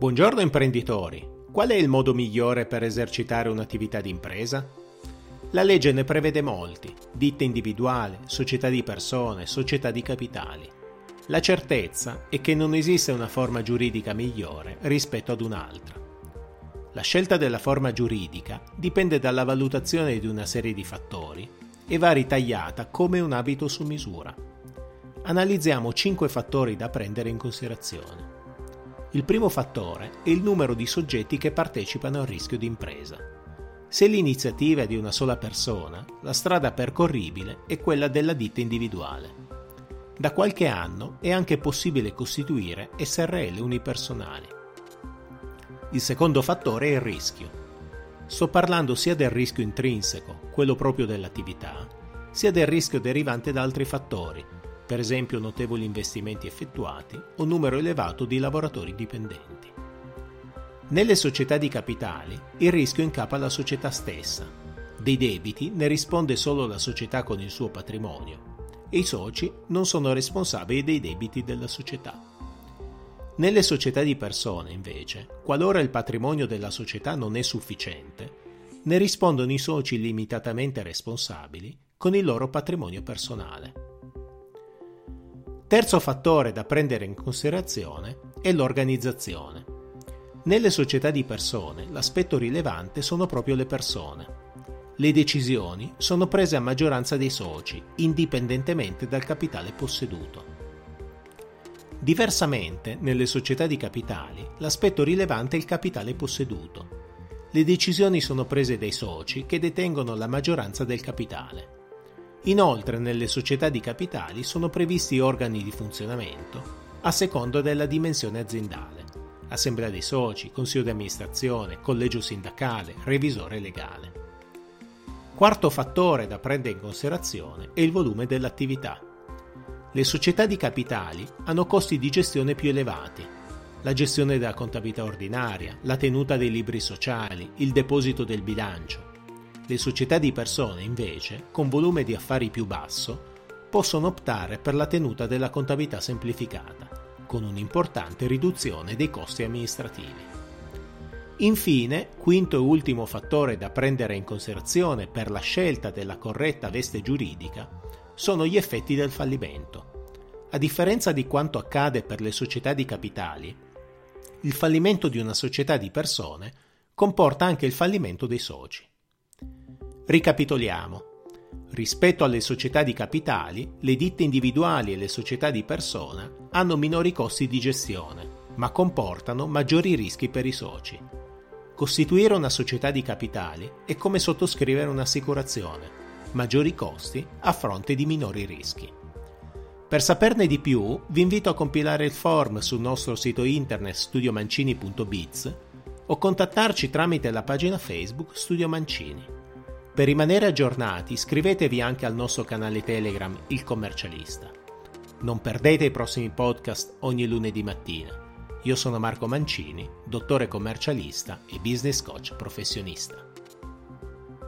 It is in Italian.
Buongiorno imprenditori. Qual è il modo migliore per esercitare un'attività di impresa? La legge ne prevede molti, ditte individuali, società di persone, società di capitali. La certezza è che non esiste una forma giuridica migliore rispetto ad un'altra. La scelta della forma giuridica dipende dalla valutazione di una serie di fattori e va ritagliata come un abito su misura. Analizziamo 5 fattori da prendere in considerazione. Il primo fattore è il numero di soggetti che partecipano al rischio di impresa. Se l'iniziativa è di una sola persona, la strada percorribile è quella della ditta individuale. Da qualche anno è anche possibile costituire SRL unipersonali. Il secondo fattore è il rischio. Sto parlando sia del rischio intrinseco, quello proprio dell'attività, sia del rischio derivante da altri fattori, per esempio notevoli investimenti effettuati o numero elevato di lavoratori dipendenti. Nelle società di capitali il rischio incapa alla società stessa. Dei debiti ne risponde solo la società con il suo patrimonio e i soci non sono responsabili dei debiti della società. Nelle società di persone, invece, qualora il patrimonio della società non è sufficiente, ne rispondono i soci limitatamente responsabili con il loro patrimonio personale. Terzo fattore da prendere in considerazione è l'organizzazione. Nelle società di persone l'aspetto rilevante sono proprio le persone. Le decisioni sono prese a maggioranza dei soci, indipendentemente dal capitale posseduto. Diversamente, nelle società di capitali, l'aspetto rilevante è il capitale posseduto. Le decisioni sono prese dai soci che detengono la maggioranza del capitale. Inoltre nelle società di capitali sono previsti organi di funzionamento a seconda della dimensione aziendale. Assemblea dei soci, consiglio di amministrazione, collegio sindacale, revisore legale. Quarto fattore da prendere in considerazione è il volume dell'attività. Le società di capitali hanno costi di gestione più elevati. La gestione della contabilità ordinaria, la tenuta dei libri sociali, il deposito del bilancio, le società di persone, invece, con volume di affari più basso, possono optare per la tenuta della contabilità semplificata, con un'importante riduzione dei costi amministrativi. Infine, quinto e ultimo fattore da prendere in considerazione per la scelta della corretta veste giuridica sono gli effetti del fallimento. A differenza di quanto accade per le società di capitali, il fallimento di una società di persone comporta anche il fallimento dei soci. Ricapitoliamo. Rispetto alle società di capitali, le ditte individuali e le società di persona hanno minori costi di gestione, ma comportano maggiori rischi per i soci. Costituire una società di capitali è come sottoscrivere un'assicurazione, maggiori costi a fronte di minori rischi. Per saperne di più, vi invito a compilare il form sul nostro sito internet studiomancini.biz o contattarci tramite la pagina Facebook Studio Mancini. Per rimanere aggiornati iscrivetevi anche al nostro canale Telegram Il Commercialista. Non perdete i prossimi podcast ogni lunedì mattina. Io sono Marco Mancini, dottore commercialista e business coach professionista.